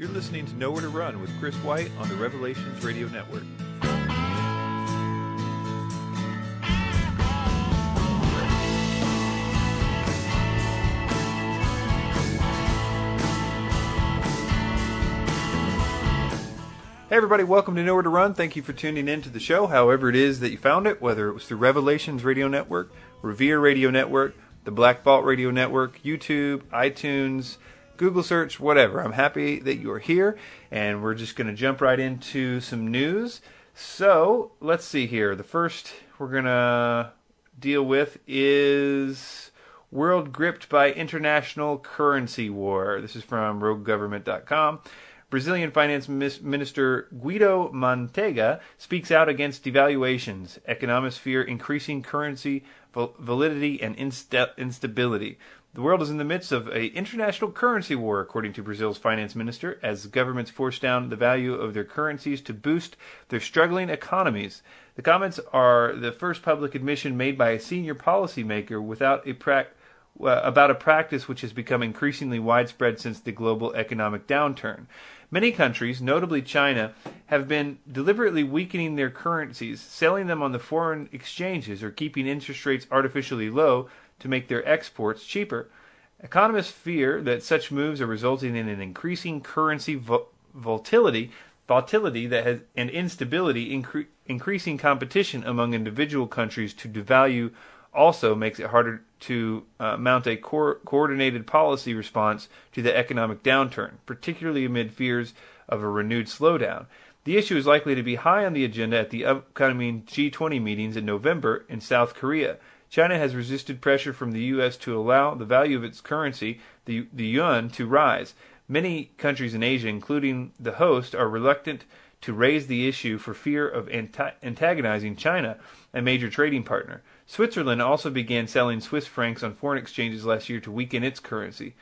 You're listening to Nowhere to Run with Chris White on the Revelations Radio Network. Hey everybody, welcome to Nowhere to Run. Thank you for tuning in to the show, however it is that you found it, whether it was through Revelations Radio Network, Revere Radio Network, the Black Vault Radio Network, YouTube, iTunes, Google search, whatever. I'm happy that you're here, and we're just going to jump right into some news. So, let's see here. The first we're going to deal with is World Gripped by International Currency War. This is from roguegovernment.com. Brazilian Finance Minister Guido Mantega speaks out against devaluations. Economists fear increasing currency validity and insta- instability. The world is in the midst of an international currency war, according to Brazil's finance minister, as governments force down the value of their currencies to boost their struggling economies. The comments are the first public admission made by a senior policymaker without a pra- uh, about a practice which has become increasingly widespread since the global economic downturn. Many countries, notably China, have been deliberately weakening their currencies, selling them on the foreign exchanges, or keeping interest rates artificially low to make their exports cheaper. Economists fear that such moves are resulting in an increasing currency vo- volatility, volatility that has and instability, incre- increasing competition among individual countries to devalue also makes it harder to uh, mount a co- coordinated policy response to the economic downturn, particularly amid fears of a renewed slowdown. The issue is likely to be high on the agenda at the upcoming G20 meetings in November in South Korea. China has resisted pressure from the U.S. to allow the value of its currency, the, the yuan, to rise. Many countries in Asia, including the host, are reluctant to raise the issue for fear of antagonizing China, a major trading partner. Switzerland also began selling Swiss francs on foreign exchanges last year to weaken its currency.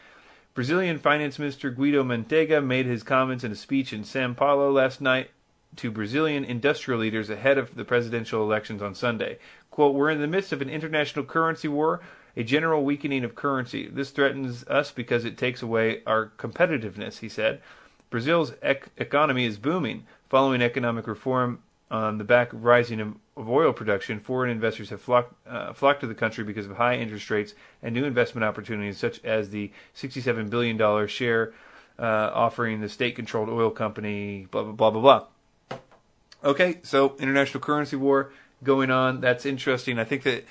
Brazilian Finance Minister Guido Mantega made his comments in a speech in Sao Paulo last night to Brazilian industrial leaders ahead of the presidential elections on Sunday. Quote, We're in the midst of an international currency war, a general weakening of currency. This threatens us because it takes away our competitiveness, he said. Brazil's ec- economy is booming. Following economic reform on the back of rising of oil production, foreign investors have flocked, uh, flocked to the country because of high interest rates and new investment opportunities, such as the $67 billion share uh, offering the state controlled oil company, blah, blah, blah, blah, blah. Okay, so international currency war going on. That's interesting. I think that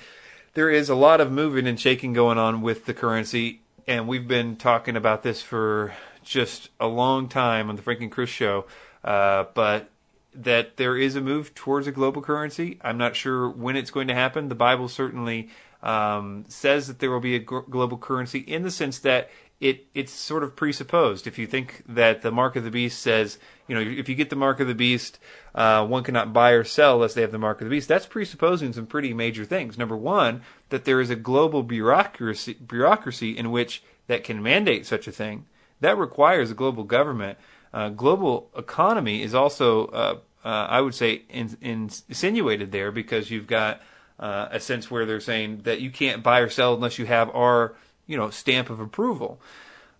there is a lot of moving and shaking going on with the currency, and we've been talking about this for just a long time on the Frank and Chris show. Uh, but that there is a move towards a global currency. I'm not sure when it's going to happen. The Bible certainly um, says that there will be a global currency in the sense that it it's sort of presupposed. If you think that the mark of the beast says, you know, if you get the mark of the beast, uh, one cannot buy or sell unless they have the mark of the beast. That's presupposing some pretty major things. Number one, that there is a global bureaucracy bureaucracy in which that can mandate such a thing. That requires a global government. Uh, global economy is also uh, uh, I would say, in, in insinuated there because you've got uh, a sense where they're saying that you can't buy or sell unless you have our, you know, stamp of approval.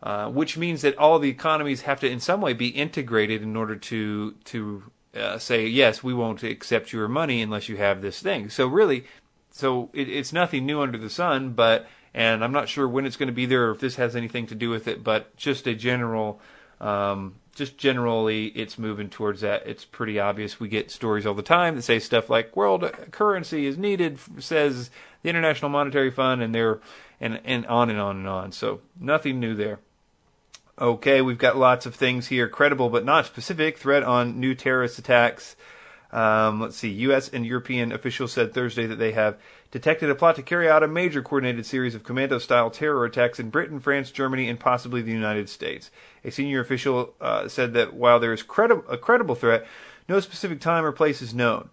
Uh, which means that all the economies have to, in some way, be integrated in order to to uh, say yes, we won't accept your money unless you have this thing. So really, so it, it's nothing new under the sun. But and I'm not sure when it's going to be there or if this has anything to do with it. But just a general um, just generally it's moving towards that. It's pretty obvious. We get stories all the time that say stuff like world currency is needed, says the International Monetary Fund, and they're and and on and on and on. So nothing new there. Okay, we've got lots of things here. Credible but not specific. Threat on new terrorist attacks. Um, let's see. U.S. and European officials said Thursday that they have detected a plot to carry out a major coordinated series of commando style terror attacks in Britain, France, Germany, and possibly the United States. A senior official uh, said that while there is credi- a credible threat, no specific time or place is known.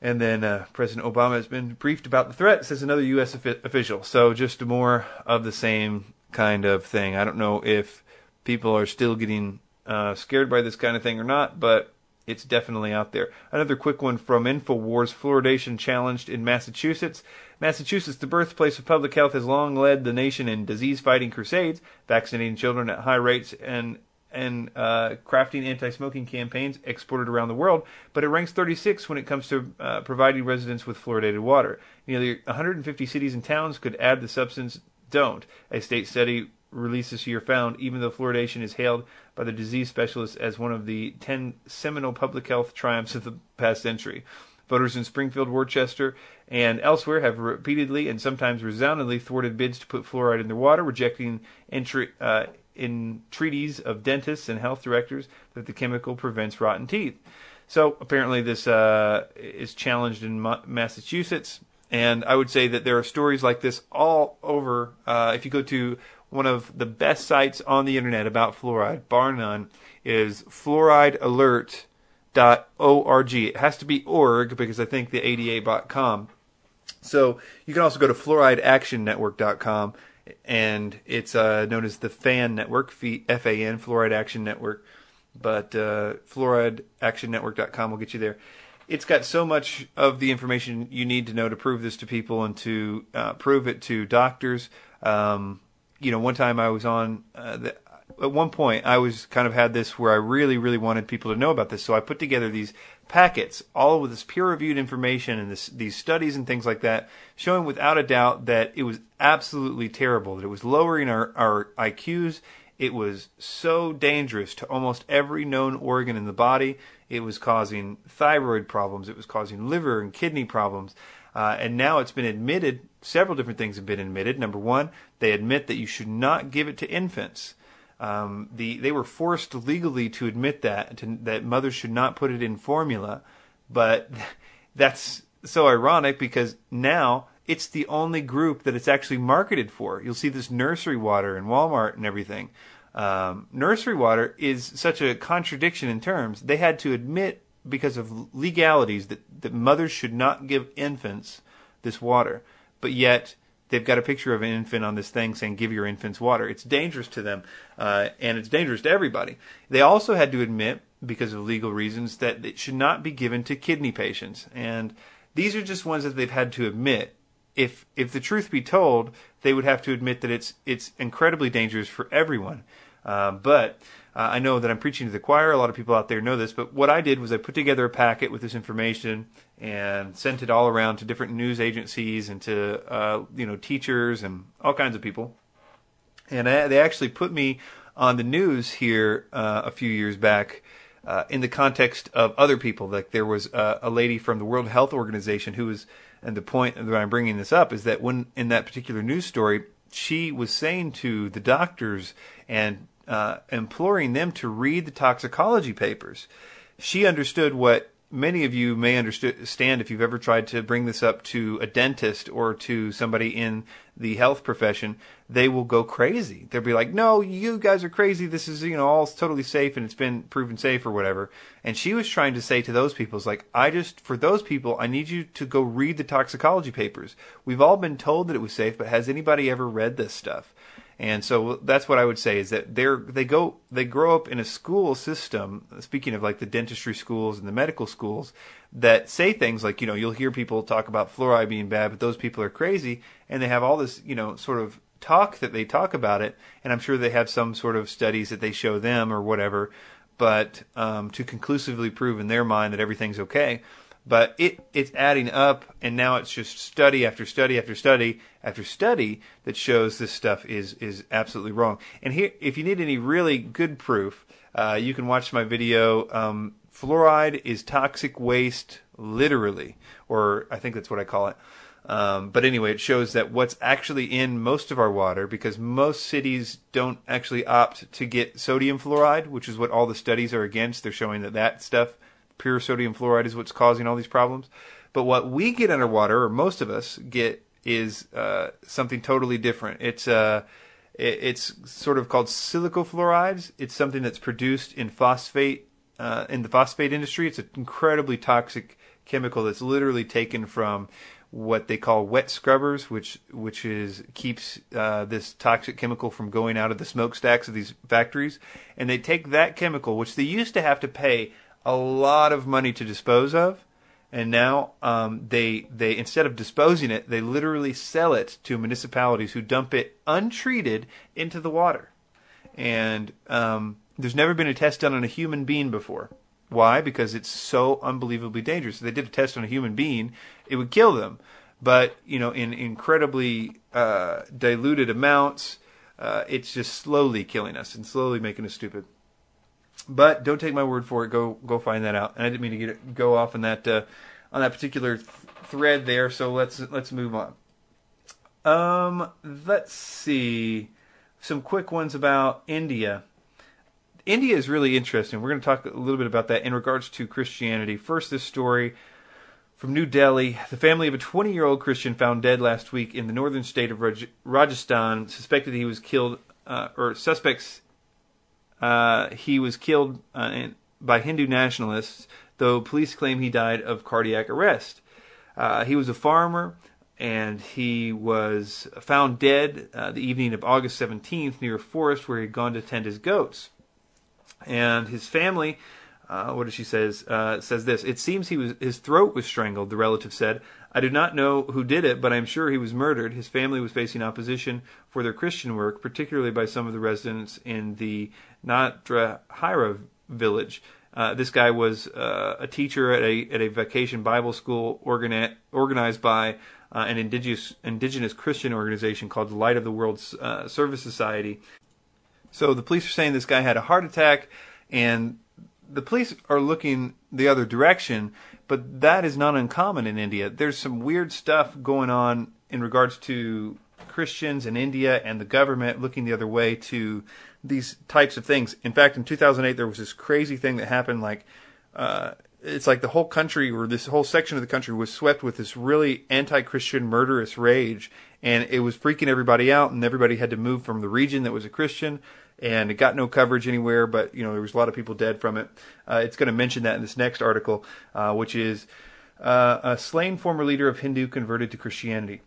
And then uh, President Obama has been briefed about the threat, says another U.S. official. So just more of the same kind of thing. I don't know if people are still getting uh, scared by this kind of thing or not, but it's definitely out there. Another quick one from InfoWars fluoridation challenged in Massachusetts. Massachusetts, the birthplace of public health, has long led the nation in disease fighting crusades, vaccinating children at high rates and and uh, crafting anti-smoking campaigns exported around the world, but it ranks 36 when it comes to uh, providing residents with fluoridated water. Nearly 150 cities and towns could add the substance. Don't. A state study released this year found even though fluoridation is hailed by the disease specialists as one of the 10 seminal public health triumphs of the past century. Voters in Springfield, Worcester, and elsewhere have repeatedly and sometimes resoundingly thwarted bids to put fluoride in their water, rejecting entry, uh, in treaties of dentists and health directors that the chemical prevents rotten teeth. So apparently, this uh, is challenged in Massachusetts, and I would say that there are stories like this all over. Uh, if you go to one of the best sites on the internet about fluoride, bar none, is fluoridealert.org. It has to be org because I think the ADA.com. So you can also go to fluorideactionnetwork.com and it's uh, known as the FAN Network, F-A-N, Fluoride Action Network. But uh, fluorideactionnetwork.com will get you there. It's got so much of the information you need to know to prove this to people and to uh, prove it to doctors. Um, you know, one time I was on, uh, the, at one point I was kind of had this where I really, really wanted people to know about this. So I put together these packets, all with this peer-reviewed information and this, these studies and things like that, showing without a doubt that it was absolutely terrible, that it was lowering our, our IQs. It was so dangerous to almost every known organ in the body. It was causing thyroid problems. It was causing liver and kidney problems. Uh, and now it's been admitted, several different things have been admitted. Number one, they admit that you should not give it to infants. Um, the they were forced legally to admit that to, that mothers should not put it in formula, but that's so ironic because now it's the only group that it's actually marketed for. You'll see this nursery water in Walmart and everything. Um, nursery water is such a contradiction in terms. They had to admit because of legalities that, that mothers should not give infants this water, but yet they've got a picture of an infant on this thing saying give your infants water. It's dangerous to them uh, and it's dangerous to everybody. They also had to admit because of legal reasons that it should not be given to kidney patients. And these are just ones that they've had to admit. If if the truth be told they would have to admit that it's it's incredibly dangerous for everyone uh, but uh, I know that I'm preaching to the choir. A lot of people out there know this, but what I did was I put together a packet with this information and sent it all around to different news agencies and to uh, you know teachers and all kinds of people. And I, they actually put me on the news here uh, a few years back. Uh, in the context of other people, like there was a lady from the World Health Organization who was, and the point that I'm bringing this up is that when in that particular news story, she was saying to the doctors and uh, imploring them to read the toxicology papers. She understood what many of you may understand if you've ever tried to bring this up to a dentist or to somebody in the health profession, they will go crazy. They'll be like, "No, you guys are crazy. This is, you know, all totally safe and it's been proven safe or whatever." And she was trying to say to those people, "Like, I just for those people, I need you to go read the toxicology papers. We've all been told that it was safe, but has anybody ever read this stuff?" And so that's what I would say is that they're they go they grow up in a school system. Speaking of like the dentistry schools and the medical schools that say things like you know you'll hear people talk about fluoride being bad, but those people are crazy, and they have all this you know sort of talk that they talk about it, and I'm sure they have some sort of studies that they show them or whatever, but um, to conclusively prove in their mind that everything's okay but it it's adding up and now it's just study after study after study after study that shows this stuff is is absolutely wrong and here if you need any really good proof uh, you can watch my video um, fluoride is toxic waste literally or i think that's what i call it um, but anyway, it shows that what's actually in most of our water, because most cities don't actually opt to get sodium fluoride, which is what all the studies are against. They're showing that that stuff pure sodium fluoride is what's causing all these problems. But what we get underwater, or most of us get, is uh, something totally different. It's uh, it's sort of called silicofluorides. It's something that's produced in phosphate uh, in the phosphate industry. It's an incredibly toxic chemical that's literally taken from what they call wet scrubbers, which which is keeps uh, this toxic chemical from going out of the smokestacks of these factories. And they take that chemical, which they used to have to pay a lot of money to dispose of, and now um, they they instead of disposing it, they literally sell it to municipalities who dump it untreated into the water. And um, There's never been a test done on a human being before. Why? Because it's so unbelievably dangerous. If they did a test on a human being, it would kill them. But you know, in incredibly uh, diluted amounts, uh, it's just slowly killing us and slowly making us stupid. But don't take my word for it. Go go find that out. And I didn't mean to get it, go off on that uh, on that particular th- thread there. So let's let's move on. Um, let's see some quick ones about India. India is really interesting. We're going to talk a little bit about that in regards to Christianity. First, this story from New Delhi. The family of a 20 year old Christian found dead last week in the northern state of Raj- Rajasthan suspected he was killed, uh, or suspects uh, he was killed uh, by Hindu nationalists, though police claim he died of cardiac arrest. Uh, he was a farmer and he was found dead uh, the evening of August 17th near a forest where he had gone to tend his goats. And his family, uh, what does she says? Uh, says this: It seems he was his throat was strangled. The relative said, "I do not know who did it, but I am sure he was murdered." His family was facing opposition for their Christian work, particularly by some of the residents in the Nadrahira village. Uh, this guy was uh, a teacher at a at a vacation Bible school organi- organized by uh, an indigenous indigenous Christian organization called the Light of the World uh, Service Society. So the police are saying this guy had a heart attack, and the police are looking the other direction. But that is not uncommon in India. There's some weird stuff going on in regards to Christians in India and the government looking the other way to these types of things. In fact, in 2008, there was this crazy thing that happened. Like, uh, it's like the whole country or this whole section of the country was swept with this really anti-Christian murderous rage, and it was freaking everybody out, and everybody had to move from the region that was a Christian, and it got no coverage anywhere. But you know, there was a lot of people dead from it. Uh, it's going to mention that in this next article, uh, which is uh, a slain former leader of Hindu converted to Christianity.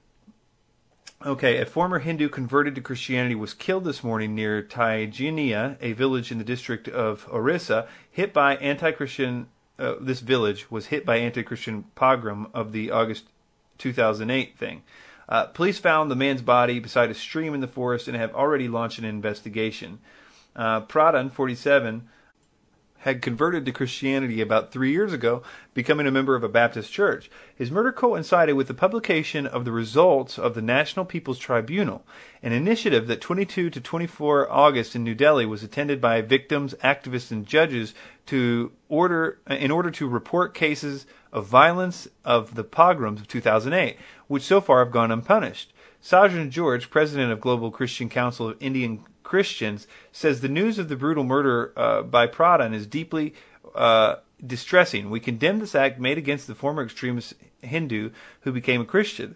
Okay, a former Hindu converted to Christianity was killed this morning near Taijinia, a village in the district of Orissa, hit by anti-Christian. Uh, this village was hit by anti-Christian pogrom of the August 2008 thing. Uh, police found the man's body beside a stream in the forest and have already launched an investigation. Uh, Pradhan, 47, had converted to Christianity about three years ago, becoming a member of a Baptist church. His murder coincided with the publication of the results of the National People's Tribunal, an initiative that 22 to 24 August in New Delhi was attended by victims, activists, and judges to order in order to report cases of violence of the pogroms of 2008, which so far have gone unpunished. Sajan George, president of Global Christian Council of Indian Christians, says the news of the brutal murder uh, by Pradhan is deeply uh, distressing. We condemn this act made against the former extremist Hindu who became a Christian.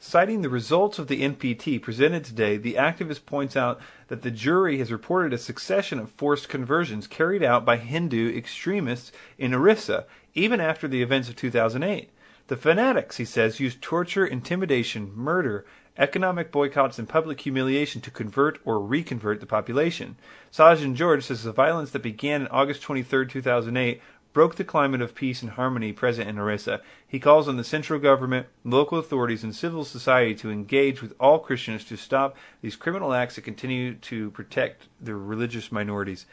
Citing the results of the NPT presented today, the activist points out that the jury has reported a succession of forced conversions carried out by Hindu extremists in Orissa, even after the events of 2008. The fanatics, he says, used torture, intimidation, murder, economic boycotts, and public humiliation to convert or reconvert the population. Sajan George says the violence that began on August 23, 2008, broke the climate of peace and harmony present in Orissa. He calls on the central government, local authorities, and civil society to engage with all Christians to stop these criminal acts that continue to protect their religious minorities.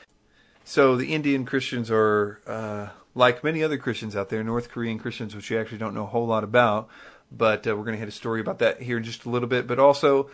So the Indian Christians are, uh, like many other Christians out there, North Korean Christians, which we actually don't know a whole lot about, but uh, we're going to hit a story about that here in just a little bit. But also,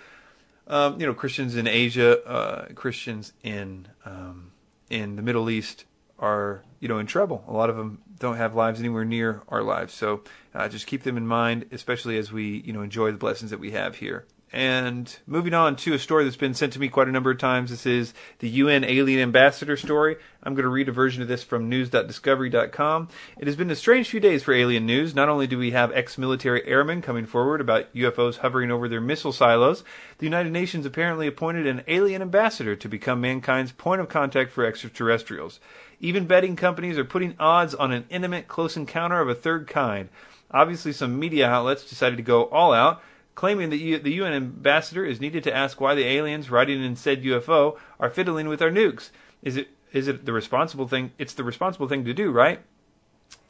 um, you know, Christians in Asia, uh, Christians in um, in the Middle East are you know in trouble. A lot of them don't have lives anywhere near our lives, so uh, just keep them in mind, especially as we you know enjoy the blessings that we have here. And moving on to a story that's been sent to me quite a number of times. This is the UN alien ambassador story. I'm going to read a version of this from news.discovery.com. It has been a strange few days for alien news. Not only do we have ex military airmen coming forward about UFOs hovering over their missile silos, the United Nations apparently appointed an alien ambassador to become mankind's point of contact for extraterrestrials. Even betting companies are putting odds on an intimate close encounter of a third kind. Obviously, some media outlets decided to go all out claiming that the UN ambassador is needed to ask why the aliens riding in said UFO are fiddling with our nukes. Is it is it the responsible thing? It's the responsible thing to do, right?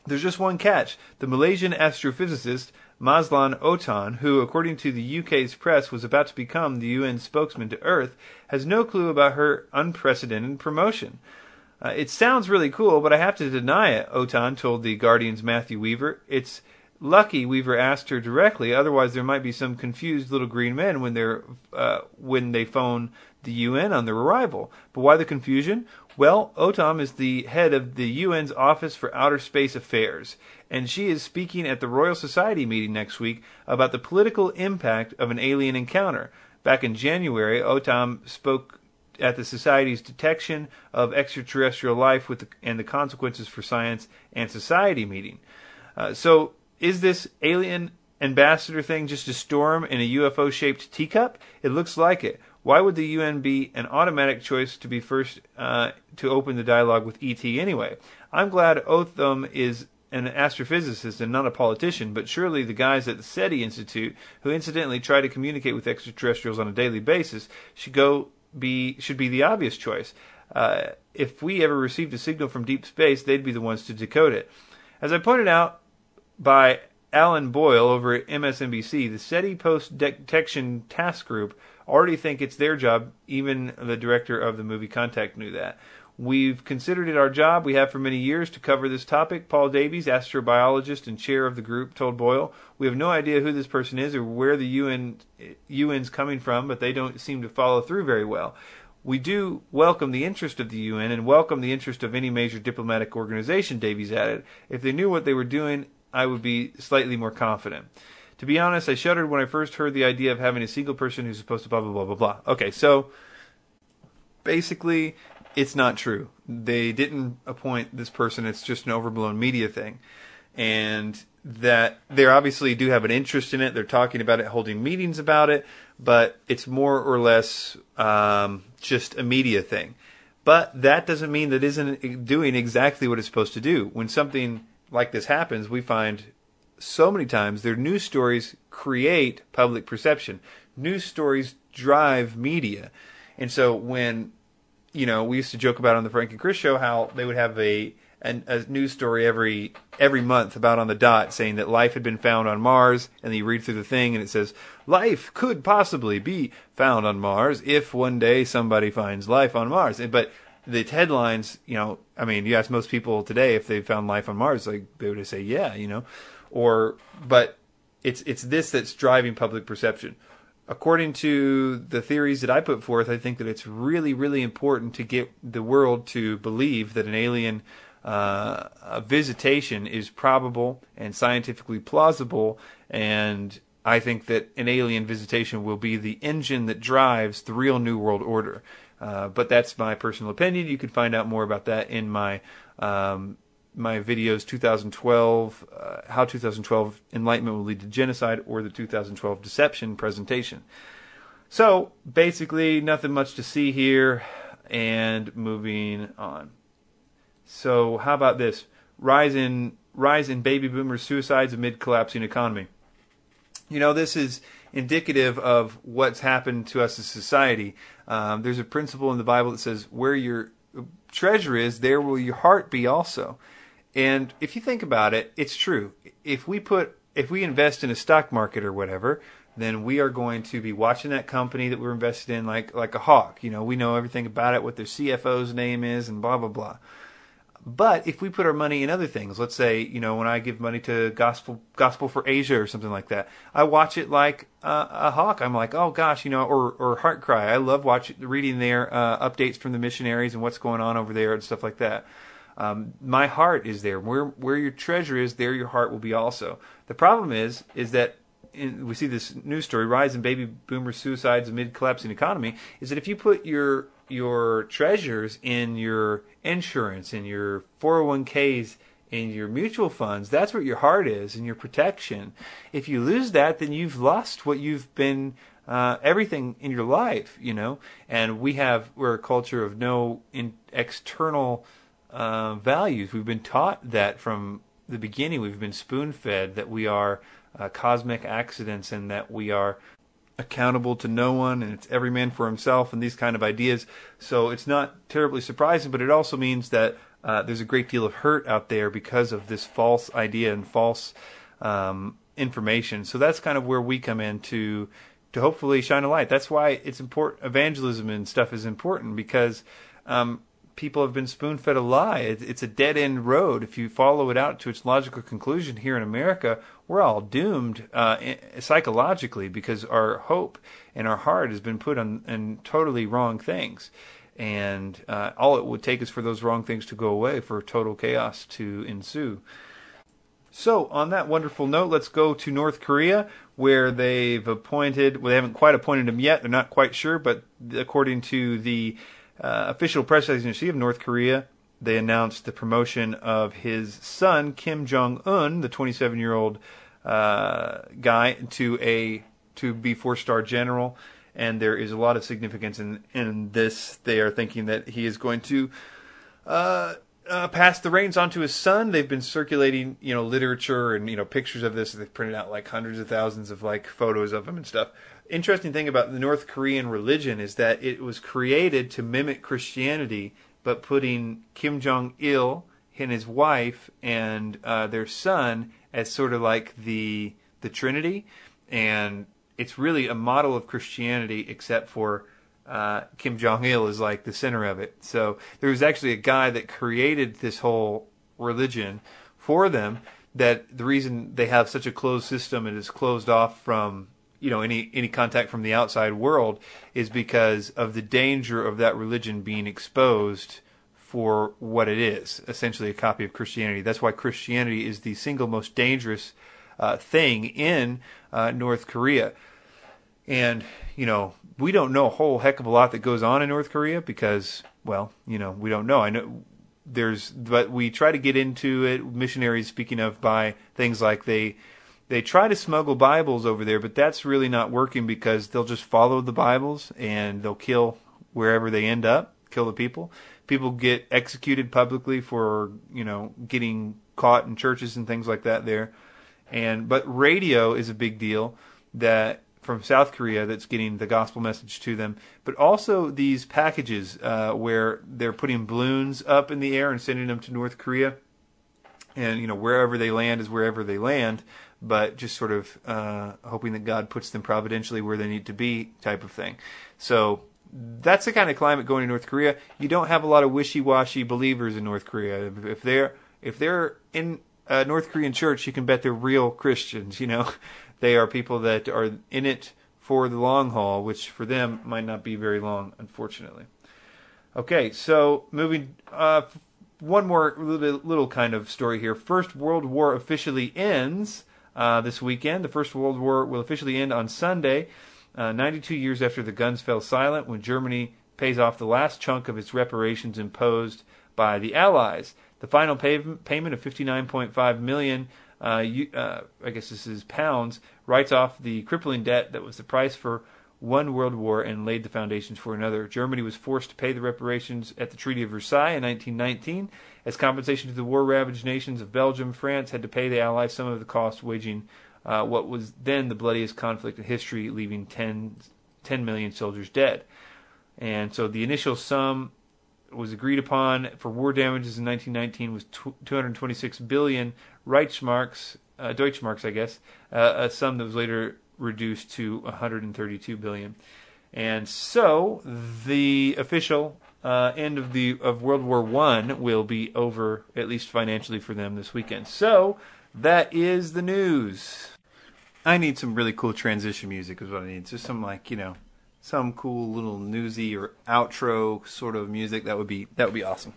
There's just one catch. The Malaysian astrophysicist Mazlan Othman, who, according to the UK's press, was about to become the UN spokesman to Earth, has no clue about her unprecedented promotion. Uh, it sounds really cool, but I have to deny it, Otan told The Guardian's Matthew Weaver. It's lucky Weaver asked her directly, otherwise there might be some confused little green men when they're uh, when they phone the UN on their arrival. But why the confusion? Well, Othman is the head of the UN's Office for Outer Space Affairs, and she is speaking at the Royal Society meeting next week about the political impact of an alien encounter. Back in January, Othman spoke at the Society's detection of extraterrestrial life the, and the consequences for science and society meeting. Uh, so, is this alien ambassador thing just a storm in a UFO shaped teacup? It looks like it. Why would the UN be an automatic choice to be first uh, to open the dialogue with ET anyway? I'm glad Othman is an astrophysicist and not a politician, but surely the guys at the SETI Institute, who incidentally try to communicate with extraterrestrials on a daily basis, should go be should be the obvious choice. Uh, if we ever received a signal from deep space, they'd be the ones to decode it. As I pointed out by Alan Boyle over at MSNBC, the SETI Post Detection Task Group already think it's their job. Even the director of the movie Contact knew that. We've considered it our job, we have for many years, to cover this topic. Paul Davies, astrobiologist and chair of the group, told Boyle, We have no idea who this person is or where the UN, UN's coming from, but they don't seem to follow through very well. We do welcome the interest of the UN and welcome the interest of any major diplomatic organization, Davies added. If they knew what they were doing, I would be slightly more confident. To be honest, I shuddered when I first heard the idea of having a single person who's supposed to blah blah blah blah blah. Okay, so basically, it's not true. They didn't appoint this person. It's just an overblown media thing, and that they obviously do have an interest in it. They're talking about it, holding meetings about it, but it's more or less um, just a media thing. But that doesn't mean that isn't doing exactly what it's supposed to do. When something like this happens, we find so many times their news stories create public perception. News stories drive media. And so when, you know, we used to joke about on the Frank and Chris show how they would have a an, a news story every every month about on the dot saying that life had been found on Mars, and then you read through the thing and it says life could possibly be found on Mars if one day somebody finds life on Mars. But the headlines, you know, I mean, you ask most people today if they found life on Mars, like they would say, yeah, you know or but it's it's this that's driving public perception. According to the theories that I put forth, I think that it's really, really important to get the world to believe that an alien uh, visitation is probable and scientifically plausible. And I think that an alien visitation will be the engine that drives the real New World Order. Uh, but that's my personal opinion. You can find out more about that in my um, my videos 2012 uh, how 2012 enlightenment will lead to genocide or the 2012 deception presentation. So basically nothing much to see here and moving on. So how about this? Rise in rise in baby boomer suicides amid collapsing economy. You know this is indicative of what's happened to us as society um, there's a principle in the bible that says where your treasure is there will your heart be also and if you think about it, it's true. If we put if we invest in a stock market or whatever, then we are going to be watching that company that we're invested in like like a hawk. You know, we know everything about it, what their CFO's name is, and blah blah blah. But if we put our money in other things, let's say, you know, when I give money to Gospel Gospel for Asia or something like that, I watch it like uh, a hawk. I'm like, oh gosh, you know, or or Heart Cry. I love watching reading their uh, updates from the missionaries and what's going on over there and stuff like that. Um, my heart is there. Where where your treasure is, there your heart will be also. The problem is is that in, we see this news story: rise in baby boomer suicides amid collapsing economy. Is that if you put your your treasures in your insurance, in your 401ks, in your mutual funds, that's what your heart is and your protection. If you lose that, then you've lost what you've been uh, everything in your life, you know. And we have we're a culture of no in, external uh, values. We've been taught that from the beginning. We've been spoon fed that we are uh, cosmic accidents and that we are accountable to no one and it's every man for himself and these kind of ideas. So it's not terribly surprising, but it also means that uh, there's a great deal of hurt out there because of this false idea and false um, information. So that's kind of where we come in to to hopefully shine a light. That's why it's important. Evangelism and stuff is important because um, people have been spoon fed a lie. It, it's a dead end road. If you follow it out to its logical conclusion here in America, we're all doomed uh, psychologically because our hope and our heart has been put on, on totally wrong things. And uh, all it would take is for those wrong things to go away, for total chaos to ensue. So, on that wonderful note, let's go to North Korea, where they've appointed, well, they haven't quite appointed him yet, they're not quite sure, but according to the uh, official press agency of North Korea, they announced the promotion of his son, Kim Jong un, the 27 year old uh, guy, to a to be four star general and there is a lot of significance in in this. They are thinking that he is going to uh, uh, pass the reins on to his son. They've been circulating, you know, literature and you know pictures of this. They've printed out like hundreds of thousands of like photos of him and stuff. Interesting thing about the North Korean religion is that it was created to mimic Christianity, but putting Kim Jong Il and his wife and uh, their son as sort of like the the Trinity, and it's really a model of Christianity, except for uh, Kim Jong Il is like the center of it. So there was actually a guy that created this whole religion for them. That the reason they have such a closed system and is closed off from you know any any contact from the outside world is because of the danger of that religion being exposed for what it is, essentially a copy of Christianity. That's why Christianity is the single most dangerous uh, thing in uh, North Korea. And, you know, we don't know a whole heck of a lot that goes on in North Korea because, well, you know, we don't know. I know there's, but we try to get into it, missionaries speaking of, by things like they, they try to smuggle Bibles over there, but that's really not working because they'll just follow the Bibles and they'll kill wherever they end up, kill the people. People get executed publicly for, you know, getting caught in churches and things like that there. And, but radio is a big deal that from South Korea that's getting the gospel message to them, but also these packages uh, where they're putting balloons up in the air and sending them to North Korea, and you know wherever they land is wherever they land, but just sort of uh, hoping that God puts them providentially where they need to be, type of thing. So that's the kind of climate going to North Korea. You don't have a lot of wishy-washy believers in North Korea. If they're if they're in a North Korean church, you can bet they're real Christians. You know, they are people that are in it for the long haul, which for them might not be very long, unfortunately. Okay, so moving uh, one more little, little, kind of story here. First World War officially ends uh, this weekend. The First World War will officially end on Sunday, uh, 92 years after the guns fell silent, when Germany pays off the last chunk of its reparations imposed by the Allies. The final pay- payment of 59.5 million uh, uh, I guess this is pounds, writes off the crippling debt that was the price for one world war and laid the foundations for another. Germany was forced to pay the reparations at the Treaty of Versailles in 1919. As compensation to the war ravaged nations of Belgium, France had to pay the Allies some of the cost, waging uh, what was then the bloodiest conflict in history, leaving 10, 10 million soldiers dead. And so the initial sum was agreed upon for war damages in 1919 was 226 billion Reichsmarks, uh, Deutschmarks, I guess, uh, a sum that was later reduced to 132 billion. And so the official uh, end of the of World War One will be over, at least financially for them this weekend. So that is the news. I need some really cool transition music. Is what I need. Just some like you know some cool little newsy or outro sort of music, that would be that would be awesome.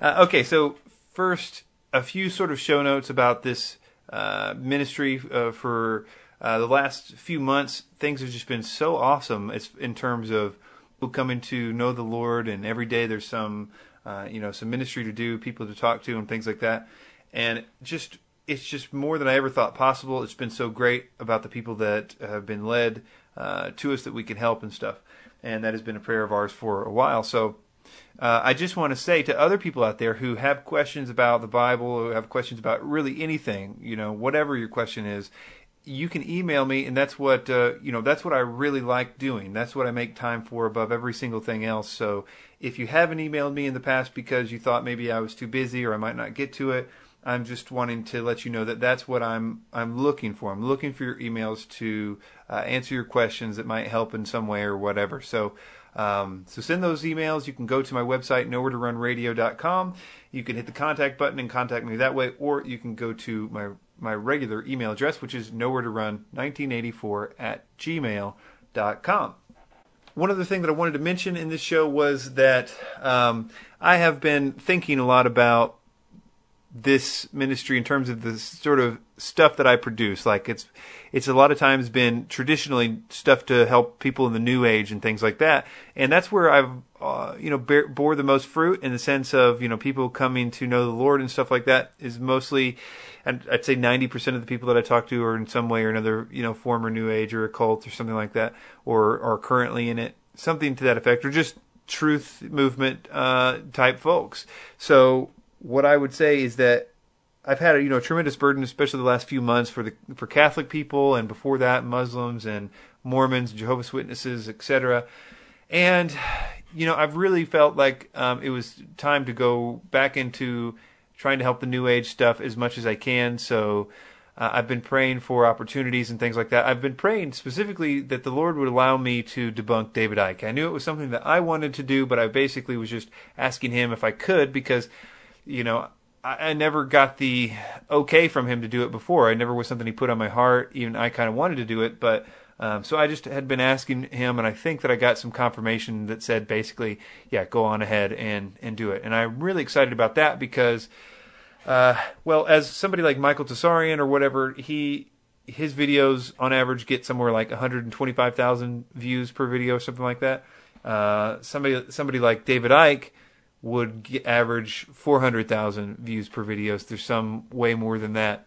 Uh, okay, so first, a few sort of show notes about this uh, ministry uh, for uh, the last few months. Things have just been so awesome. It's in terms of people coming to know the Lord, and every day there's some uh, you know some ministry to do, people to talk to, and things like that. And just it's just more than I ever thought possible. It's been so great about the people that have been led uh, to us that we can help and stuff. And that has been a prayer of ours for a while. So uh, I just want to say to other people out there who have questions about the Bible, who have questions about really anything, you know, whatever your question is, you can email me, and that's what uh, you know. That's what I really like doing. That's what I make time for above every single thing else. So if you haven't emailed me in the past because you thought maybe I was too busy or I might not get to it, I'm just wanting to let you know that that's what I'm I'm looking for. I'm looking for your emails to uh, answer your questions that might help in some way or whatever. So. Um, so send those emails. You can go to my website, nowhere2runradio.com. You can hit the contact button and contact me that way, or you can go to my my regular email address, which is nowhere to run 1984 at gmail.com. One other thing that I wanted to mention in this show was that um, I have been thinking a lot about this ministry in terms of the sort of stuff that I produce. Like it's it's a lot of times been traditionally stuff to help people in the new age and things like that, and that's where I've uh, you know bear, bore the most fruit in the sense of you know people coming to know the Lord and stuff like that is mostly. And I'd say 90% of the people that I talk to are in some way or another, you know, former New Age or a cult or something like that, or are currently in it, something to that effect, or just truth movement uh, type folks. So what I would say is that I've had a you know a tremendous burden, especially the last few months for the for Catholic people, and before that Muslims and Mormons, Jehovah's Witnesses, etc. And you know I've really felt like um, it was time to go back into trying to help the New Age stuff as much as I can. So uh, I've been praying for opportunities and things like that. I've been praying specifically that the Lord would allow me to debunk David Icke. I knew it was something that I wanted to do, but I basically was just asking him if I could because you know, I, I never got the okay from him to do it before. I never was something he put on my heart. Even I kind of wanted to do it, but um, so I just had been asking him, and I think that I got some confirmation that said basically, yeah, go on ahead and and do it. And I'm really excited about that because, uh, well, as somebody like Michael Tsarion or whatever, he his videos on average get somewhere like 125,000 views per video or something like that. Uh, somebody somebody like David Icke would get, average 400,000 views per video. So there's some way more than that.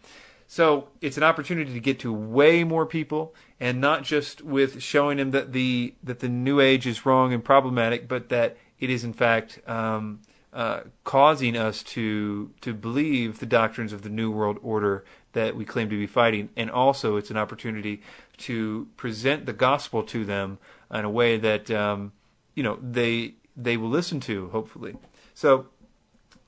So it's an opportunity to get to way more people, and not just with showing them that the that the new age is wrong and problematic, but that it is in fact um, uh, causing us to to believe the doctrines of the new world order that we claim to be fighting, and also it's an opportunity to present the gospel to them in a way that um, you know they they will listen to, hopefully. So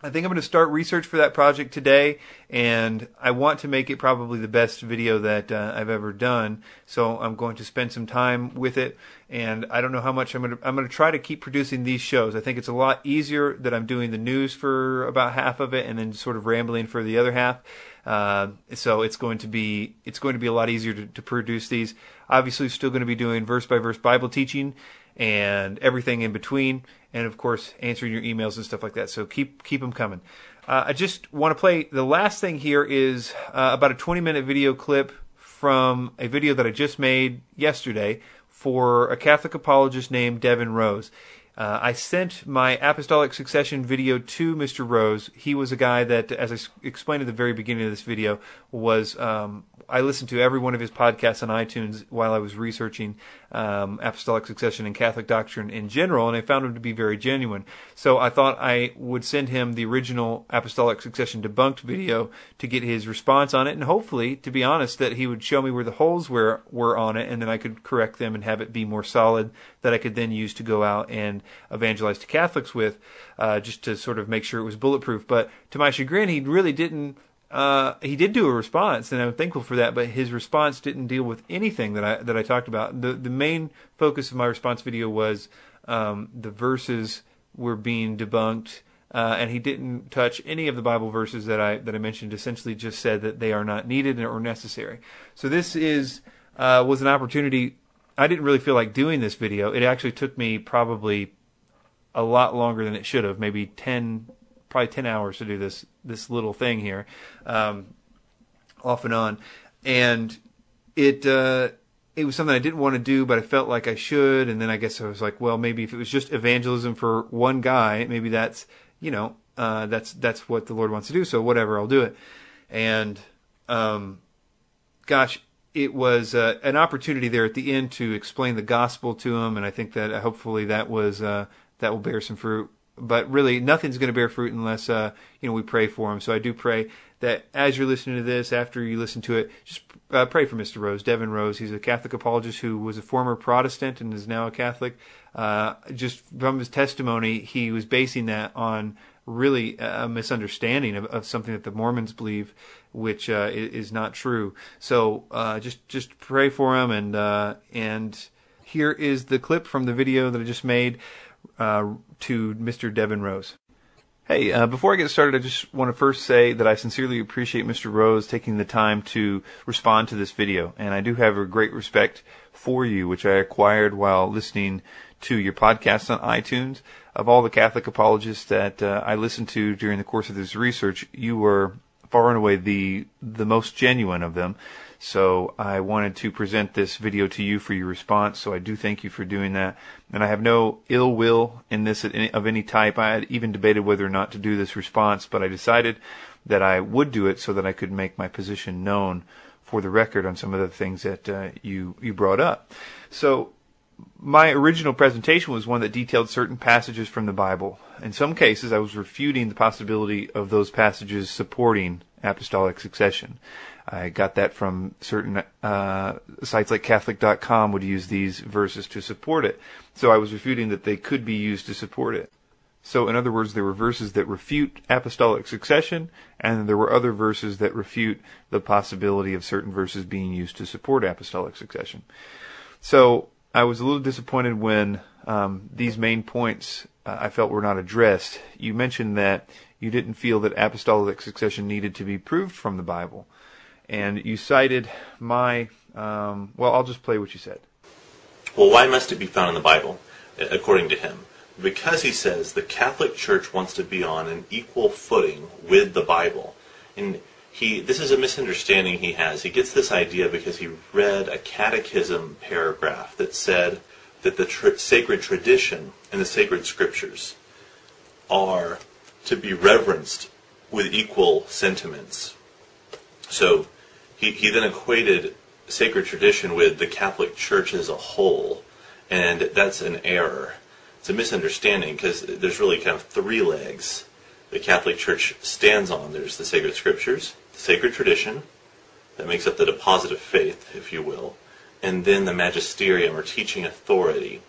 I think I'm going to start research for that project today, and I want to make it probably the best video that uh, I've ever done. So I'm going to spend some time with it, and I don't know how much I'm going to. I'm going to try to keep producing these shows. I think it's a lot easier that I'm doing the news for about half of it, and then sort of rambling for the other half. Uh, so it's going to be it's going to be a lot easier to, to produce these. Obviously, still going to be doing verse by verse Bible teaching and everything in between, and of course answering your emails and stuff like that. So keep keep them coming. Uh, I just want to play the last thing here is uh, about a 20 minute video clip from a video that I just made yesterday for a Catholic apologist named Devin Rose. Uh, I sent my apostolic succession video to Mr. Rose. He was a guy that, as I explained at the very beginning of this video, was um, I listened to every one of his podcasts on iTunes while I was researching um, apostolic succession and Catholic doctrine in general, and I found him to be very genuine. So I thought I would send him the original apostolic succession debunked video to get his response on it, and hopefully, to be honest, that he would show me where the holes were were on it, and then I could correct them and have it be more solid that I could then use to go out and evangelize to Catholics with, uh, just to sort of make sure it was bulletproof. But to my chagrin, he really didn't uh, he did do a response, and I'm thankful for that. But his response didn't deal with anything that I that I talked about. the The main focus of my response video was um, the verses were being debunked, uh, and he didn't touch any of the Bible verses that I that I mentioned. Essentially, just said that they are not needed or necessary. So this is uh, was an opportunity. I didn't really feel like doing this video. It actually took me probably a lot longer than it should have, maybe ten probably 10 hours to do this this little thing here, um, off and on, and it uh, it was something I didn't want to do, but I felt like I should, and then I guess I was like, well, maybe if it was just evangelism for one guy, maybe that's you know uh, that's that's what the Lord wants to do, so whatever, I'll do it, and um, gosh. It was uh, an opportunity there at the end to explain the gospel to him, and I think that hopefully that was uh, that will bear some fruit but really nothing's going to bear fruit unless uh, you know we pray for him. So I do pray that as you're listening to this, after you listen to it, just uh, pray for Mr. Rose, Devin Rose. He's a Catholic apologist who was a former Protestant and is now a Catholic. Uh, just from his testimony, he was basing that on really a misunderstanding of, of something that the Mormons believe, which uh, is not true. So uh, just just pray for him, and uh, and here is the clip from the video that I just made uh, to Mr. Devin Rose. Hey, uh, before I get started, I just want to first say that I sincerely appreciate Mr. Rose taking the time to respond to this video, and I do have a great respect for you, which I acquired while listening to your podcast on iTunes. Of all the Catholic apologists that uh, I listened to during the course of this research, you were far and away the the most genuine of them. So I wanted to present this video to you for your response. So I do thank you for doing that. And I have no ill will in this of any type. I had even debated whether or not to do this response, but I decided that I would do it so that I could make my position known for the record on some of the things that uh, you you brought up. So my original presentation was one that detailed certain passages from the Bible. In some cases, I was refuting the possibility of those passages supporting apostolic succession. I got that from certain uh, sites like Catholic.com would use these verses to support it. So I was refuting that they could be used to support it. So in other words, there were verses that refute apostolic succession, and there were other verses that refute the possibility of certain verses being used to support apostolic succession. So I was a little disappointed when um, these main points uh, I felt were not addressed. You mentioned that you didn't feel that apostolic succession needed to be proved from the Bible and you cited my. Um, well, I'll just play what you said. Well, why must it be found in the Bible, according to him? Because he says the Catholic Church wants to be on an equal footing with the Bible, and he this is a misunderstanding he has. He gets this idea because he read a catechism paragraph that said that the tr- sacred tradition and the sacred scriptures are to be reverenced with equal sentiments. So he, he then equated sacred tradition with the Catholic Church as a whole, and that's an error. It's a misunderstanding because there's really kind of three legs the Catholic Church stands on. There's the sacred scriptures, the sacred tradition, that makes up the deposit of faith, if you will, and then the magisterium or teaching authority.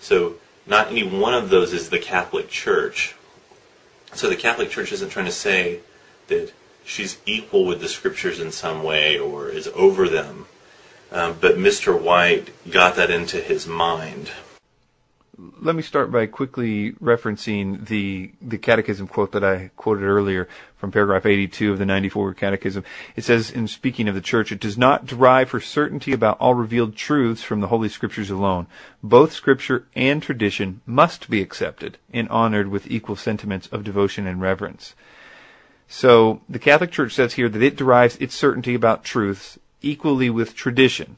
So not any one of those is the Catholic Church. So the Catholic Church isn't trying to say that she's equal with the scriptures in some way or is over them. Um, but Mr. White got that into his mind. Let me start by quickly referencing the the catechism quote that I quoted earlier from paragraph 82 of the 94 Catechism. It says, in speaking of the church, it does not derive for certainty about all revealed truths from the Holy Scriptures alone. Both Scripture and tradition must be accepted and honored with equal sentiments of devotion and reverence. So the Catholic Church says here that it derives its certainty about truths equally with tradition.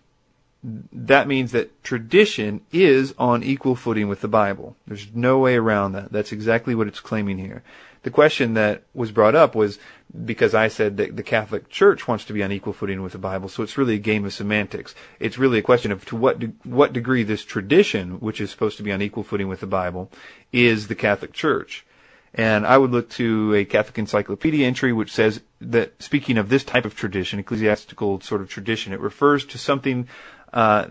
That means that tradition is on equal footing with the Bible. There's no way around that. That's exactly what it's claiming here. The question that was brought up was because I said that the Catholic Church wants to be on equal footing with the Bible, so it's really a game of semantics. It's really a question of to what de- what degree this tradition, which is supposed to be on equal footing with the Bible, is the Catholic Church. And I would look to a Catholic Encyclopedia entry which says that speaking of this type of tradition, ecclesiastical sort of tradition, it refers to something, uh,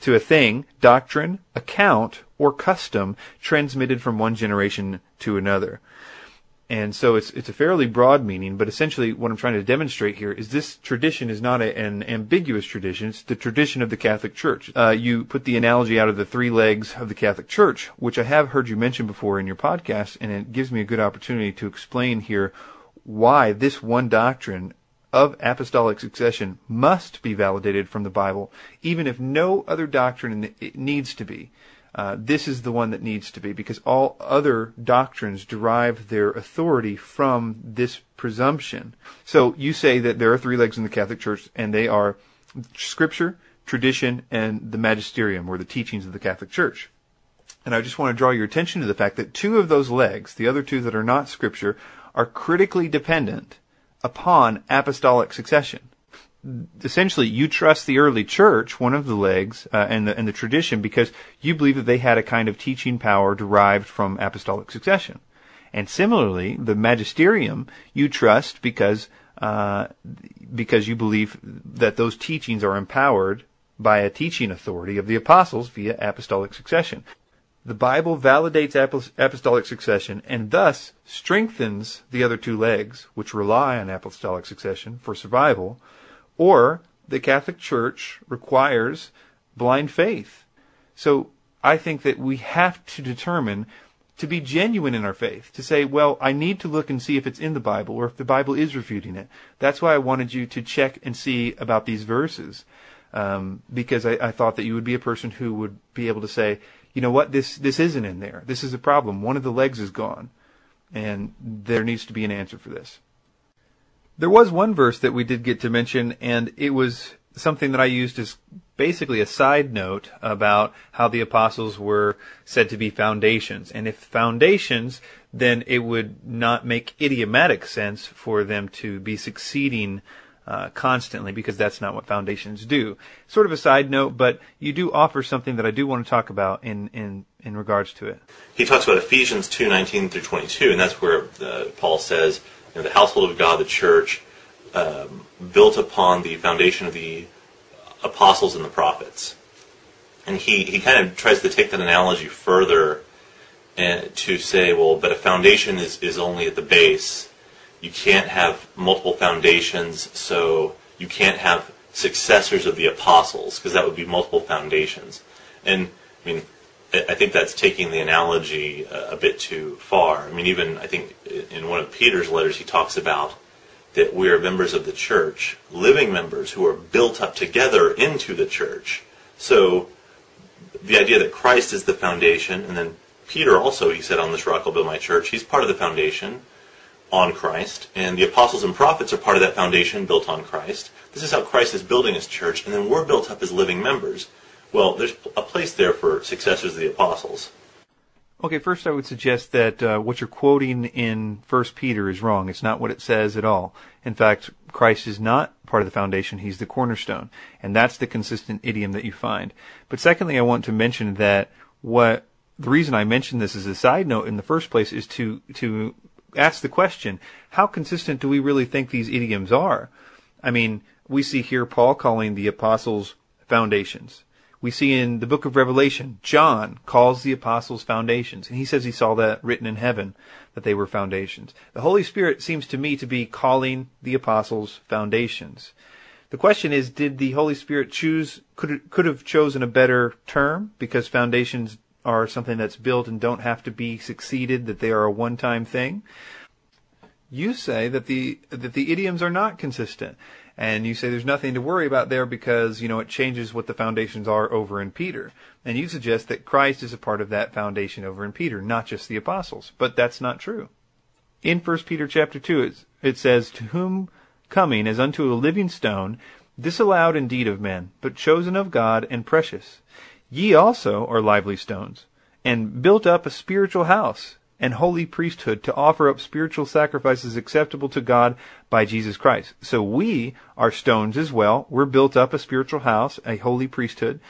to a thing, doctrine, account, or custom transmitted from one generation to another. And so it's it's a fairly broad meaning, but essentially what I'm trying to demonstrate here is this tradition is not a, an ambiguous tradition. It's the tradition of the Catholic Church. Uh, you put the analogy out of the three legs of the Catholic Church, which I have heard you mention before in your podcast, and it gives me a good opportunity to explain here why this one doctrine of apostolic succession must be validated from the Bible, even if no other doctrine needs to be. Uh, this is the one that needs to be because all other doctrines derive their authority from this presumption. So you say that there are three legs in the Catholic Church, and they are Scripture, tradition, and the magisterium, or the teachings of the Catholic Church. And I just want to draw your attention to the fact that two of those legs, the other two that are not Scripture, are critically dependent upon apostolic succession essentially you trust the early church, one of the legs, uh, and the and the tradition, because you believe that they had a kind of teaching power derived from apostolic succession. And similarly, the magisterium you trust because uh, because you believe that those teachings are empowered by a teaching authority of the apostles via apostolic succession. The Bible validates apostolic succession and thus strengthens the other two legs, which rely on apostolic succession for survival, or the Catholic Church requires blind faith. So I think that we have to determine to be genuine in our faith, to say, well, I need to look and see if it's in the Bible or if the Bible is refuting it. That's why I wanted you to check and see about these verses, um, because I, I thought that you would be a person who would be able to say, you know what, this this isn't in there. This is a problem. One of the legs is gone, and there needs to be an answer for this. There was one verse that we did get to mention, and it was something that I used as basically a side note about how the apostles were said to be foundations. And if foundations, then it would not make idiomatic sense for them to be succeeding uh, constantly because that's not what foundations do. Sort of a side note, but you do offer something that I do want to talk about in in in regards to it. He talks about Ephesians two nineteen through twenty two, and that's where uh, Paul says, you know, the household of God, the church, um, built upon the foundation of the apostles and the prophets. And he, he kind of tries to take that analogy further and to say, well, but a foundation is, is only at the base. You can't have multiple foundations, so you can't have successors of the apostles, because that would be multiple foundations. And, I mean, I think that's taking the analogy a, a bit too far. I mean, even, I think, in one of Peter's letters, he talks about that we are members of the church, living members who are built up together into the church. So the idea that Christ is the foundation, and then Peter also, he said, on this rock I'll build my church, he's part of the foundation on Christ, and the apostles and prophets are part of that foundation built on Christ. This is how Christ is building his church, and then we're built up as living members. Well, there's a place there for successors of the apostles. Okay, first I would suggest that uh, what you're quoting in First Peter is wrong. It's not what it says at all. In fact, Christ is not part of the foundation; he's the cornerstone, and that's the consistent idiom that you find. But secondly, I want to mention that what the reason I mention this as a side note in the first place is to to ask the question: How consistent do we really think these idioms are? I mean, we see here Paul calling the apostles foundations. We see in the book of Revelation, John calls the apostles foundations, and he says he saw that written in heaven, that they were foundations. The Holy Spirit seems to me to be calling the apostles foundations. The question is, did the Holy Spirit choose, could, could have chosen a better term, because foundations are something that's built and don't have to be succeeded, that they are a one-time thing? You say that the, that the idioms are not consistent and you say there's nothing to worry about there because you know it changes what the foundations are over in Peter. And you suggest that Christ is a part of that foundation over in Peter, not just the apostles. But that's not true. In 1 Peter chapter 2 it says, "To whom coming as unto a living stone, disallowed indeed of men, but chosen of God and precious. Ye also are lively stones, and built up a spiritual house, and holy priesthood to offer up spiritual sacrifices acceptable to God by Jesus Christ. So we are stones as well. We're built up a spiritual house, a holy priesthood.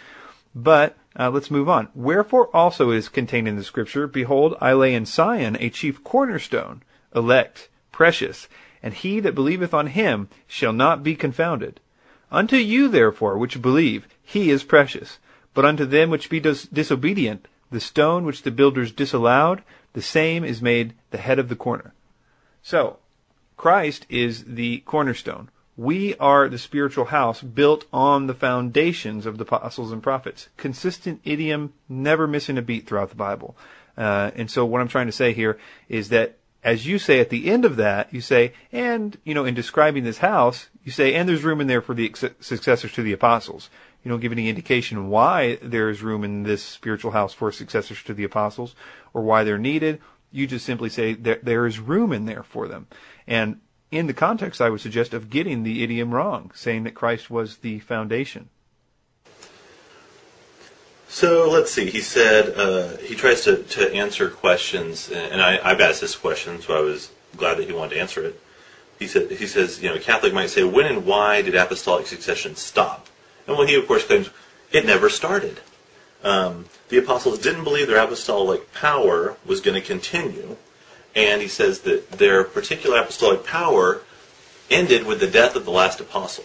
But uh, let's move on. Wherefore also is contained in the scripture, Behold, I lay in Sion a chief cornerstone, elect, precious, and he that believeth on him shall not be confounded. Unto you therefore which believe, he is precious. But unto them which be dis- disobedient, the stone which the builders disallowed, the same is made the head of the corner. So, Christ is the cornerstone. We are the spiritual house built on the foundations of the apostles and prophets. Consistent idiom, never missing a beat throughout the Bible. Uh, and so what I'm trying to say here is that as you say at the end of that, you say, and, you know, in describing this house, you say, and there's room in there for the successors to the apostles. You don't give any indication why there is room in this spiritual house for successors to the apostles or why they're needed. You just simply say there, there is room in there for them. And in the context, I would suggest of getting the idiom wrong, saying that Christ was the foundation. So let's see. He said uh, he tries to, to answer questions, and I, I've asked this question, so I was glad that he wanted to answer it. He said he says you know a Catholic might say when and why did apostolic succession stop? And well, he of course claims it never started. Um, the apostles didn't believe their apostolic power was going to continue, and he says that their particular apostolic power ended with the death of the last apostle.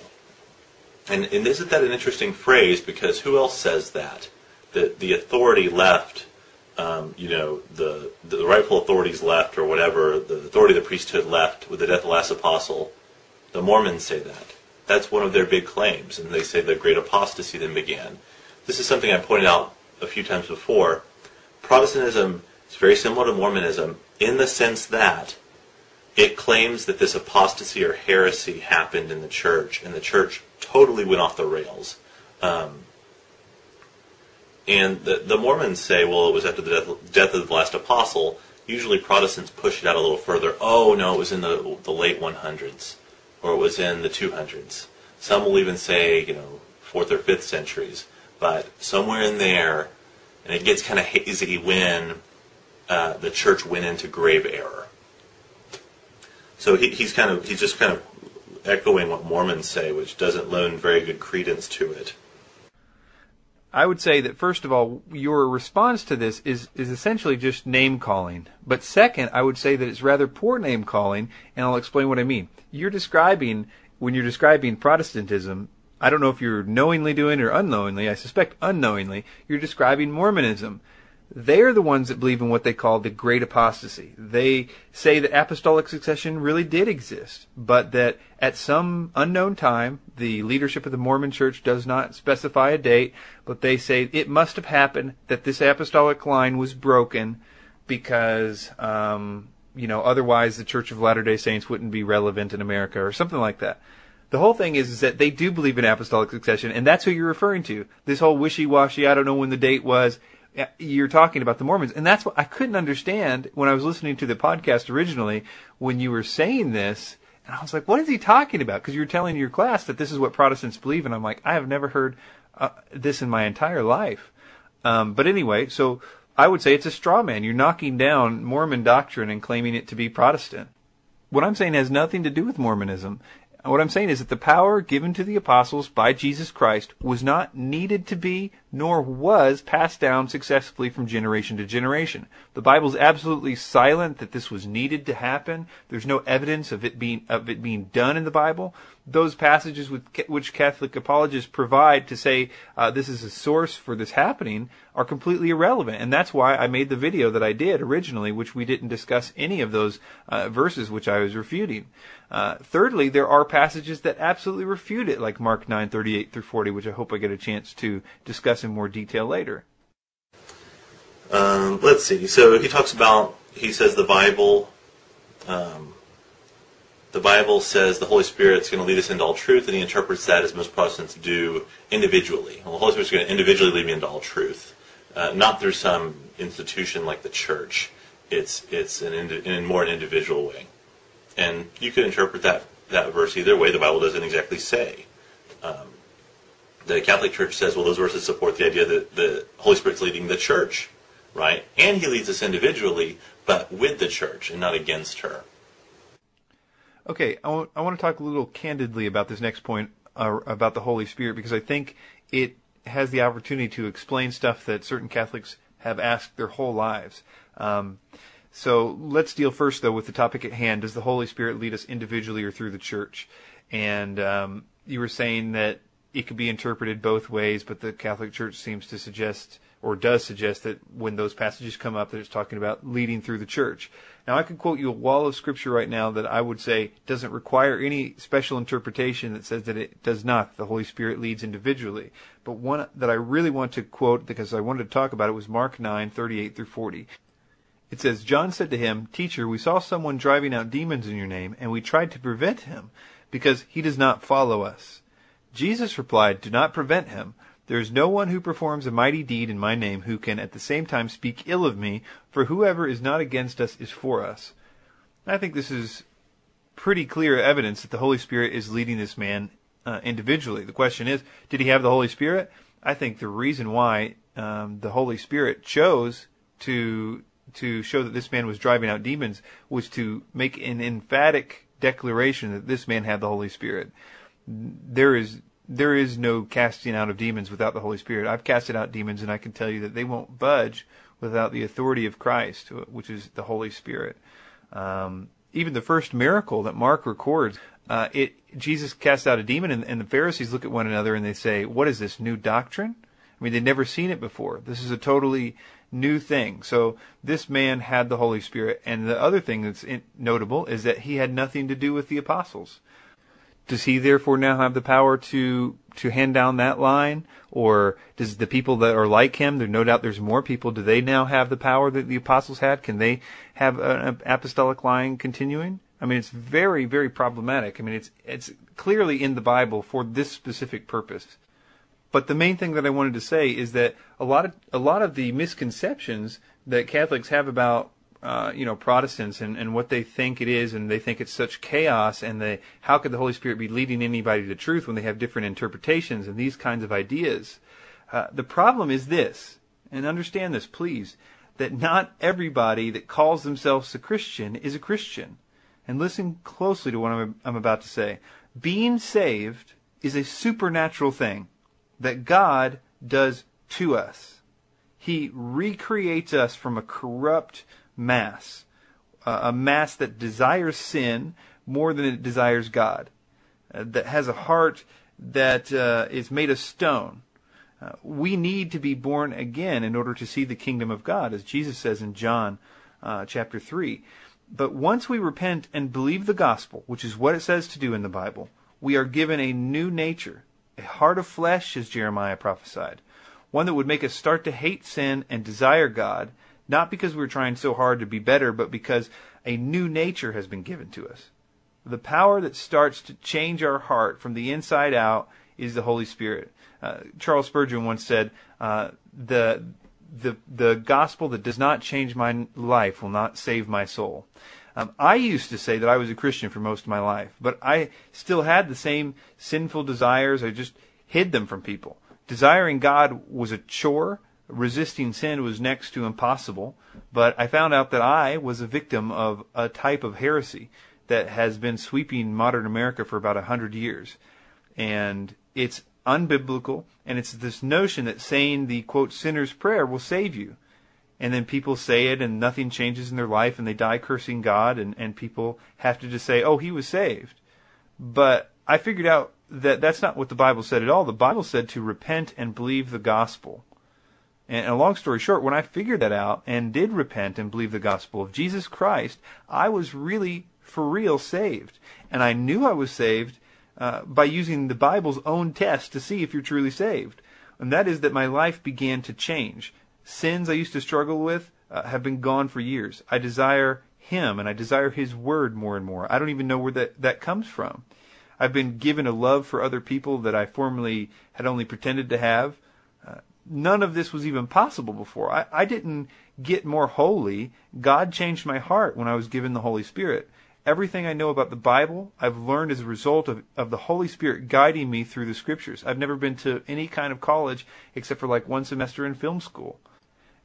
And, and isn't that an interesting phrase? Because who else says that? That the authority left um, you know, the, the rightful authorities left or whatever, the authority of the priesthood left with the death of the last apostle. The Mormons say that. That's one of their big claims, and they say the great apostasy then began. This is something I pointed out a few times before. Protestantism is very similar to Mormonism in the sense that it claims that this apostasy or heresy happened in the church, and the church totally went off the rails. Um, and the, the Mormons say, well, it was after the death, death of the last apostle. Usually Protestants push it out a little further. Oh, no, it was in the, the late 100s, or it was in the 200s. Some will even say, you know, 4th or 5th centuries. But somewhere in there, and it gets kind of hazy when uh, the church went into grave error. So he, he's kind of he's just kind of echoing what Mormons say, which doesn't lend very good credence to it. I would say that first of all, your response to this is is essentially just name calling. But second, I would say that it's rather poor name calling, and I'll explain what I mean. You're describing when you're describing Protestantism. I don't know if you're knowingly doing it or unknowingly. I suspect unknowingly. You're describing Mormonism. They are the ones that believe in what they call the great apostasy. They say that apostolic succession really did exist, but that at some unknown time, the leadership of the Mormon church does not specify a date, but they say it must have happened that this apostolic line was broken because, um, you know, otherwise the Church of Latter-day Saints wouldn't be relevant in America or something like that. The whole thing is, is that they do believe in apostolic succession, and that's who you're referring to. This whole wishy-washy, I don't know when the date was you're talking about the Mormons, and that's what I couldn't understand when I was listening to the podcast originally when you were saying this. And I was like, what is he talking about? Because you were telling your class that this is what Protestants believe, and I'm like, I have never heard uh, this in my entire life. Um, but anyway, so I would say it's a straw man. You're knocking down Mormon doctrine and claiming it to be Protestant. What I'm saying has nothing to do with Mormonism. And what I'm saying is that the power given to the apostles by Jesus Christ was not needed to be, nor was passed down successfully from generation to generation. The Bible is absolutely silent that this was needed to happen. There's no evidence of it being of it being done in the Bible those passages with, which Catholic apologists provide to say uh, this is a source for this happening are completely irrelevant. And that's why I made the video that I did originally, which we didn't discuss any of those uh, verses which I was refuting. Uh, thirdly, there are passages that absolutely refute it, like Mark 9:38 through 40, which I hope I get a chance to discuss in more detail later. Um, let's see. So he talks about, he says the Bible. Um, the Bible says the Holy Spirit's going to lead us into all truth, and he interprets that as most Protestants do individually. Well, the Holy Spirit's going to individually lead me into all truth, uh, not through some institution like the church. It's it's an indi- in more an individual way, and you could interpret that that verse either way. The Bible doesn't exactly say. Um, the Catholic Church says, well, those verses support the idea that the Holy Spirit's leading the church, right? And he leads us individually, but with the church and not against her. Okay, I want, want to talk a little candidly about this next point uh, about the Holy Spirit because I think it has the opportunity to explain stuff that certain Catholics have asked their whole lives. Um, so let's deal first, though, with the topic at hand. Does the Holy Spirit lead us individually or through the church? And um, you were saying that it could be interpreted both ways, but the Catholic Church seems to suggest or does suggest that when those passages come up, that it's talking about leading through the church. Now, I could quote you a wall of scripture right now that I would say doesn't require any special interpretation that says that it does not. The Holy Spirit leads individually. But one that I really want to quote because I wanted to talk about it was Mark 9, 38 through 40. It says, John said to him, Teacher, we saw someone driving out demons in your name, and we tried to prevent him because he does not follow us. Jesus replied, Do not prevent him there is no one who performs a mighty deed in my name who can at the same time speak ill of me, for whoever is not against us is for us. I think this is pretty clear evidence that the Holy Spirit is leading this man uh, individually. The question is, did he have the Holy Spirit? I think the reason why um, the Holy Spirit chose to to show that this man was driving out demons was to make an emphatic declaration that this man had the Holy Spirit. There is there is no casting out of demons without the Holy Spirit. I've casted out demons, and I can tell you that they won't budge without the authority of Christ, which is the Holy Spirit. Um, even the first miracle that Mark records, uh, it Jesus cast out a demon, and, and, the Pharisees look at one another and they say, "What is this new doctrine?" I mean, they'd never seen it before. This is a totally new thing. So this man had the Holy Spirit. And the other thing that's notable is that he had nothing to do with the apostles. Does he therefore now have the power to to hand down that line, or does the people that are like him? There, no doubt, there's more people. Do they now have the power that the apostles had? Can they have an apostolic line continuing? I mean, it's very, very problematic. I mean, it's it's clearly in the Bible for this specific purpose. But the main thing that I wanted to say is that a lot of a lot of the misconceptions that Catholics have about uh, you know Protestants and, and what they think it is, and they think it's such chaos, and they how could the Holy Spirit be leading anybody to truth when they have different interpretations and these kinds of ideas? Uh, the problem is this, and understand this, please, that not everybody that calls themselves a Christian is a Christian. And listen closely to what I'm, I'm about to say. Being saved is a supernatural thing that God does to us. He recreates us from a corrupt mass, uh, a mass that desires sin more than it desires God, uh, that has a heart that uh, is made of stone. Uh, we need to be born again in order to see the kingdom of God, as Jesus says in John uh, chapter 3. But once we repent and believe the gospel, which is what it says to do in the Bible, we are given a new nature a heart of flesh, as Jeremiah prophesied, one that would make us start to hate sin and desire God, not because we're trying so hard to be better, but because a new nature has been given to us. The power that starts to change our heart from the inside out is the Holy Spirit. Uh, Charles Spurgeon once said, uh, "the the the gospel that does not change my life will not save my soul." Um, I used to say that I was a Christian for most of my life, but I still had the same sinful desires. I just hid them from people. Desiring God was a chore. Resisting sin was next to impossible. But I found out that I was a victim of a type of heresy that has been sweeping modern America for about a hundred years. And it's unbiblical, and it's this notion that saying the quote sinner's prayer will save you and then people say it and nothing changes in their life and they die cursing God and, and people have to just say, oh, he was saved. But I figured out that that's not what the Bible said at all. The Bible said to repent and believe the gospel. And a long story short, when I figured that out and did repent and believe the gospel of Jesus Christ, I was really, for real, saved. And I knew I was saved uh, by using the Bible's own test to see if you're truly saved. And that is that my life began to change sins I used to struggle with uh, have been gone for years. I desire Him and I desire His Word more and more. I don't even know where that, that comes from. I've been given a love for other people that I formerly had only pretended to have. Uh, none of this was even possible before. I, I didn't get more holy. God changed my heart when I was given the Holy Spirit. Everything I know about the Bible, I've learned as a result of, of the Holy Spirit guiding me through the Scriptures. I've never been to any kind of college except for like one semester in film school.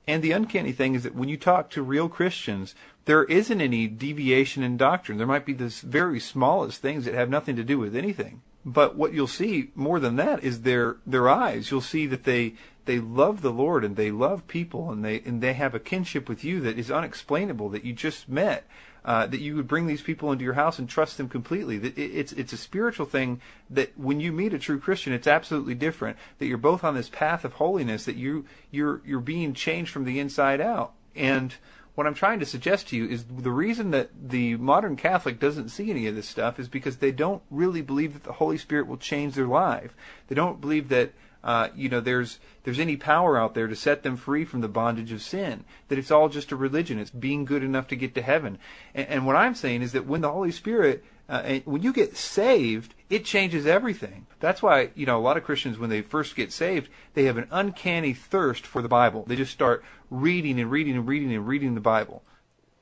And the uncanny thing is that when you talk to real Christians, there isn't any deviation in doctrine. There might be the very smallest things that have nothing to do with anything. But what you'll see more than that is their their eyes. You'll see that they they love the Lord and they love people and they and they have a kinship with you that is unexplainable that you just met uh, that you would bring these people into your house and trust them completely. That it's it's a spiritual thing that when you meet a true Christian, it's absolutely different. That you're both on this path of holiness. That you you're you're being changed from the inside out. And what I'm trying to suggest to you is the reason that the modern Catholic doesn't see any of this stuff is because they don't really believe that the Holy Spirit will change their life. They don't believe that uh, you know, there's there's any power out there to set them free from the bondage of sin. That it's all just a religion. It's being good enough to get to heaven. And, and what I'm saying is that when the Holy Spirit, uh, when you get saved, it changes everything. That's why you know a lot of Christians when they first get saved, they have an uncanny thirst for the Bible. They just start reading and reading and reading and reading the Bible.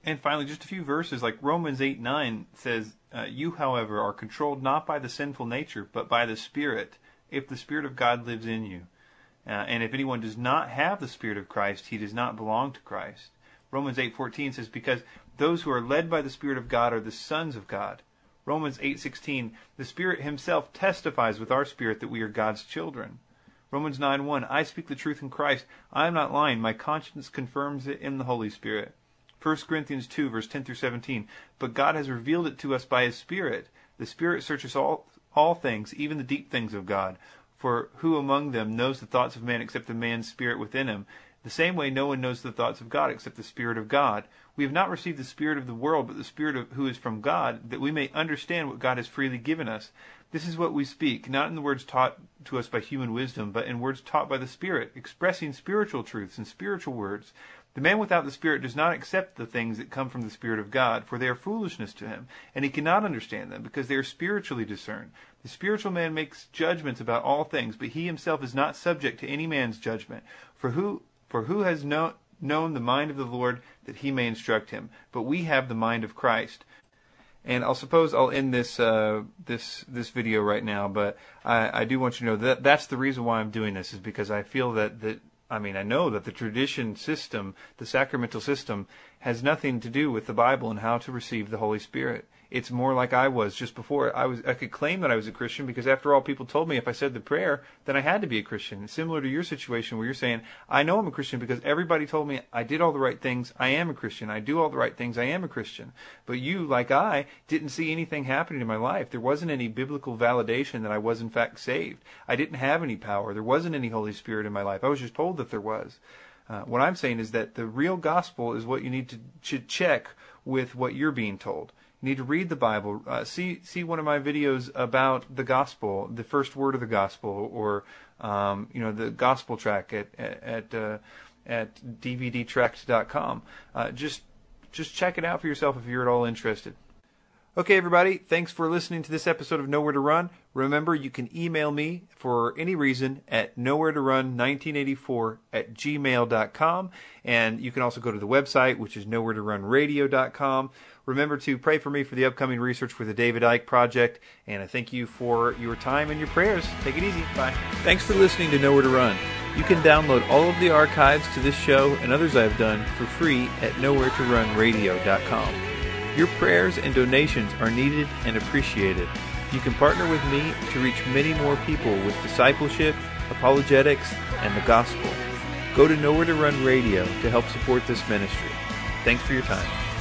And finally, just a few verses like Romans 8 9 says, uh, You, however, are controlled not by the sinful nature, but by the Spirit if the Spirit of God lives in you. Uh, and if anyone does not have the Spirit of Christ, he does not belong to Christ. Romans 8:14 says, "Because those who are led by the Spirit of God are the sons of God." Romans 8:16, "The Spirit Himself testifies with our spirit that we are God's children." Romans 9:1, "I speak the truth in Christ. I am not lying. My conscience confirms it in the Holy Spirit." 1 Corinthians 2 verse 10 through 17, "But God has revealed it to us by His Spirit. The Spirit searches all all things, even the deep things of God. For who among them knows the thoughts of man except the man's spirit within him? The same way no one knows the thoughts of God except the Spirit of God. We have not received the Spirit of the world, but the Spirit of, who is from God, that we may understand what God has freely given us. This is what we speak, not in the words taught to us by human wisdom, but in words taught by the Spirit, expressing spiritual truths and spiritual words. The man without the Spirit does not accept the things that come from the Spirit of God, for they are foolishness to him, and he cannot understand them, because they are spiritually discerned. The spiritual man makes judgments about all things, but he himself is not subject to any man's judgment. For who, for who has known, known the mind of the Lord that he may instruct him? But we have the mind of Christ. And I'll suppose I'll end this uh, this this video right now, but I, I do want you to know that that's the reason why I'm doing this is because I feel that that I mean, I know that the tradition system, the sacramental system, has nothing to do with the Bible and how to receive the Holy Spirit it's more like I was just before. I was I could claim that I was a Christian because after all, people told me if I said the prayer, then I had to be a Christian. Similar to your situation where you're saying, I know I'm a Christian because everybody told me I did all the right things. I am a Christian. I do all the right things. I am a Christian. But you, like I, didn't see anything happening in my life. There wasn't any biblical validation that I was in fact saved. I didn't have any power. There wasn't any Holy Spirit in my life. I was just told that there was. Uh, what I'm saying is that the real gospel is what you need to, to check with what you're being told. Need to read the Bible. Uh, see see one of my videos about the gospel, the first word of the gospel, or um, you know the gospel track at at uh, at dvdtract.com. Uh, just just check it out for yourself if you're at all interested. Okay, everybody, thanks for listening to this episode of Nowhere to Run. Remember, you can email me for any reason at nowhere to run 1984 at gmail.com. And you can also go to the website, which is nowhere to run radio.com. Remember to pray for me for the upcoming research for the David Icke Project. And I thank you for your time and your prayers. Take it easy. Bye. Thanks for listening to Nowhere to Run. You can download all of the archives to this show and others I've done for free at nowheretorunradio.com. Your prayers and donations are needed and appreciated. You can partner with me to reach many more people with discipleship, apologetics, and the gospel. Go to Nowhere to Run Radio to help support this ministry. Thanks for your time.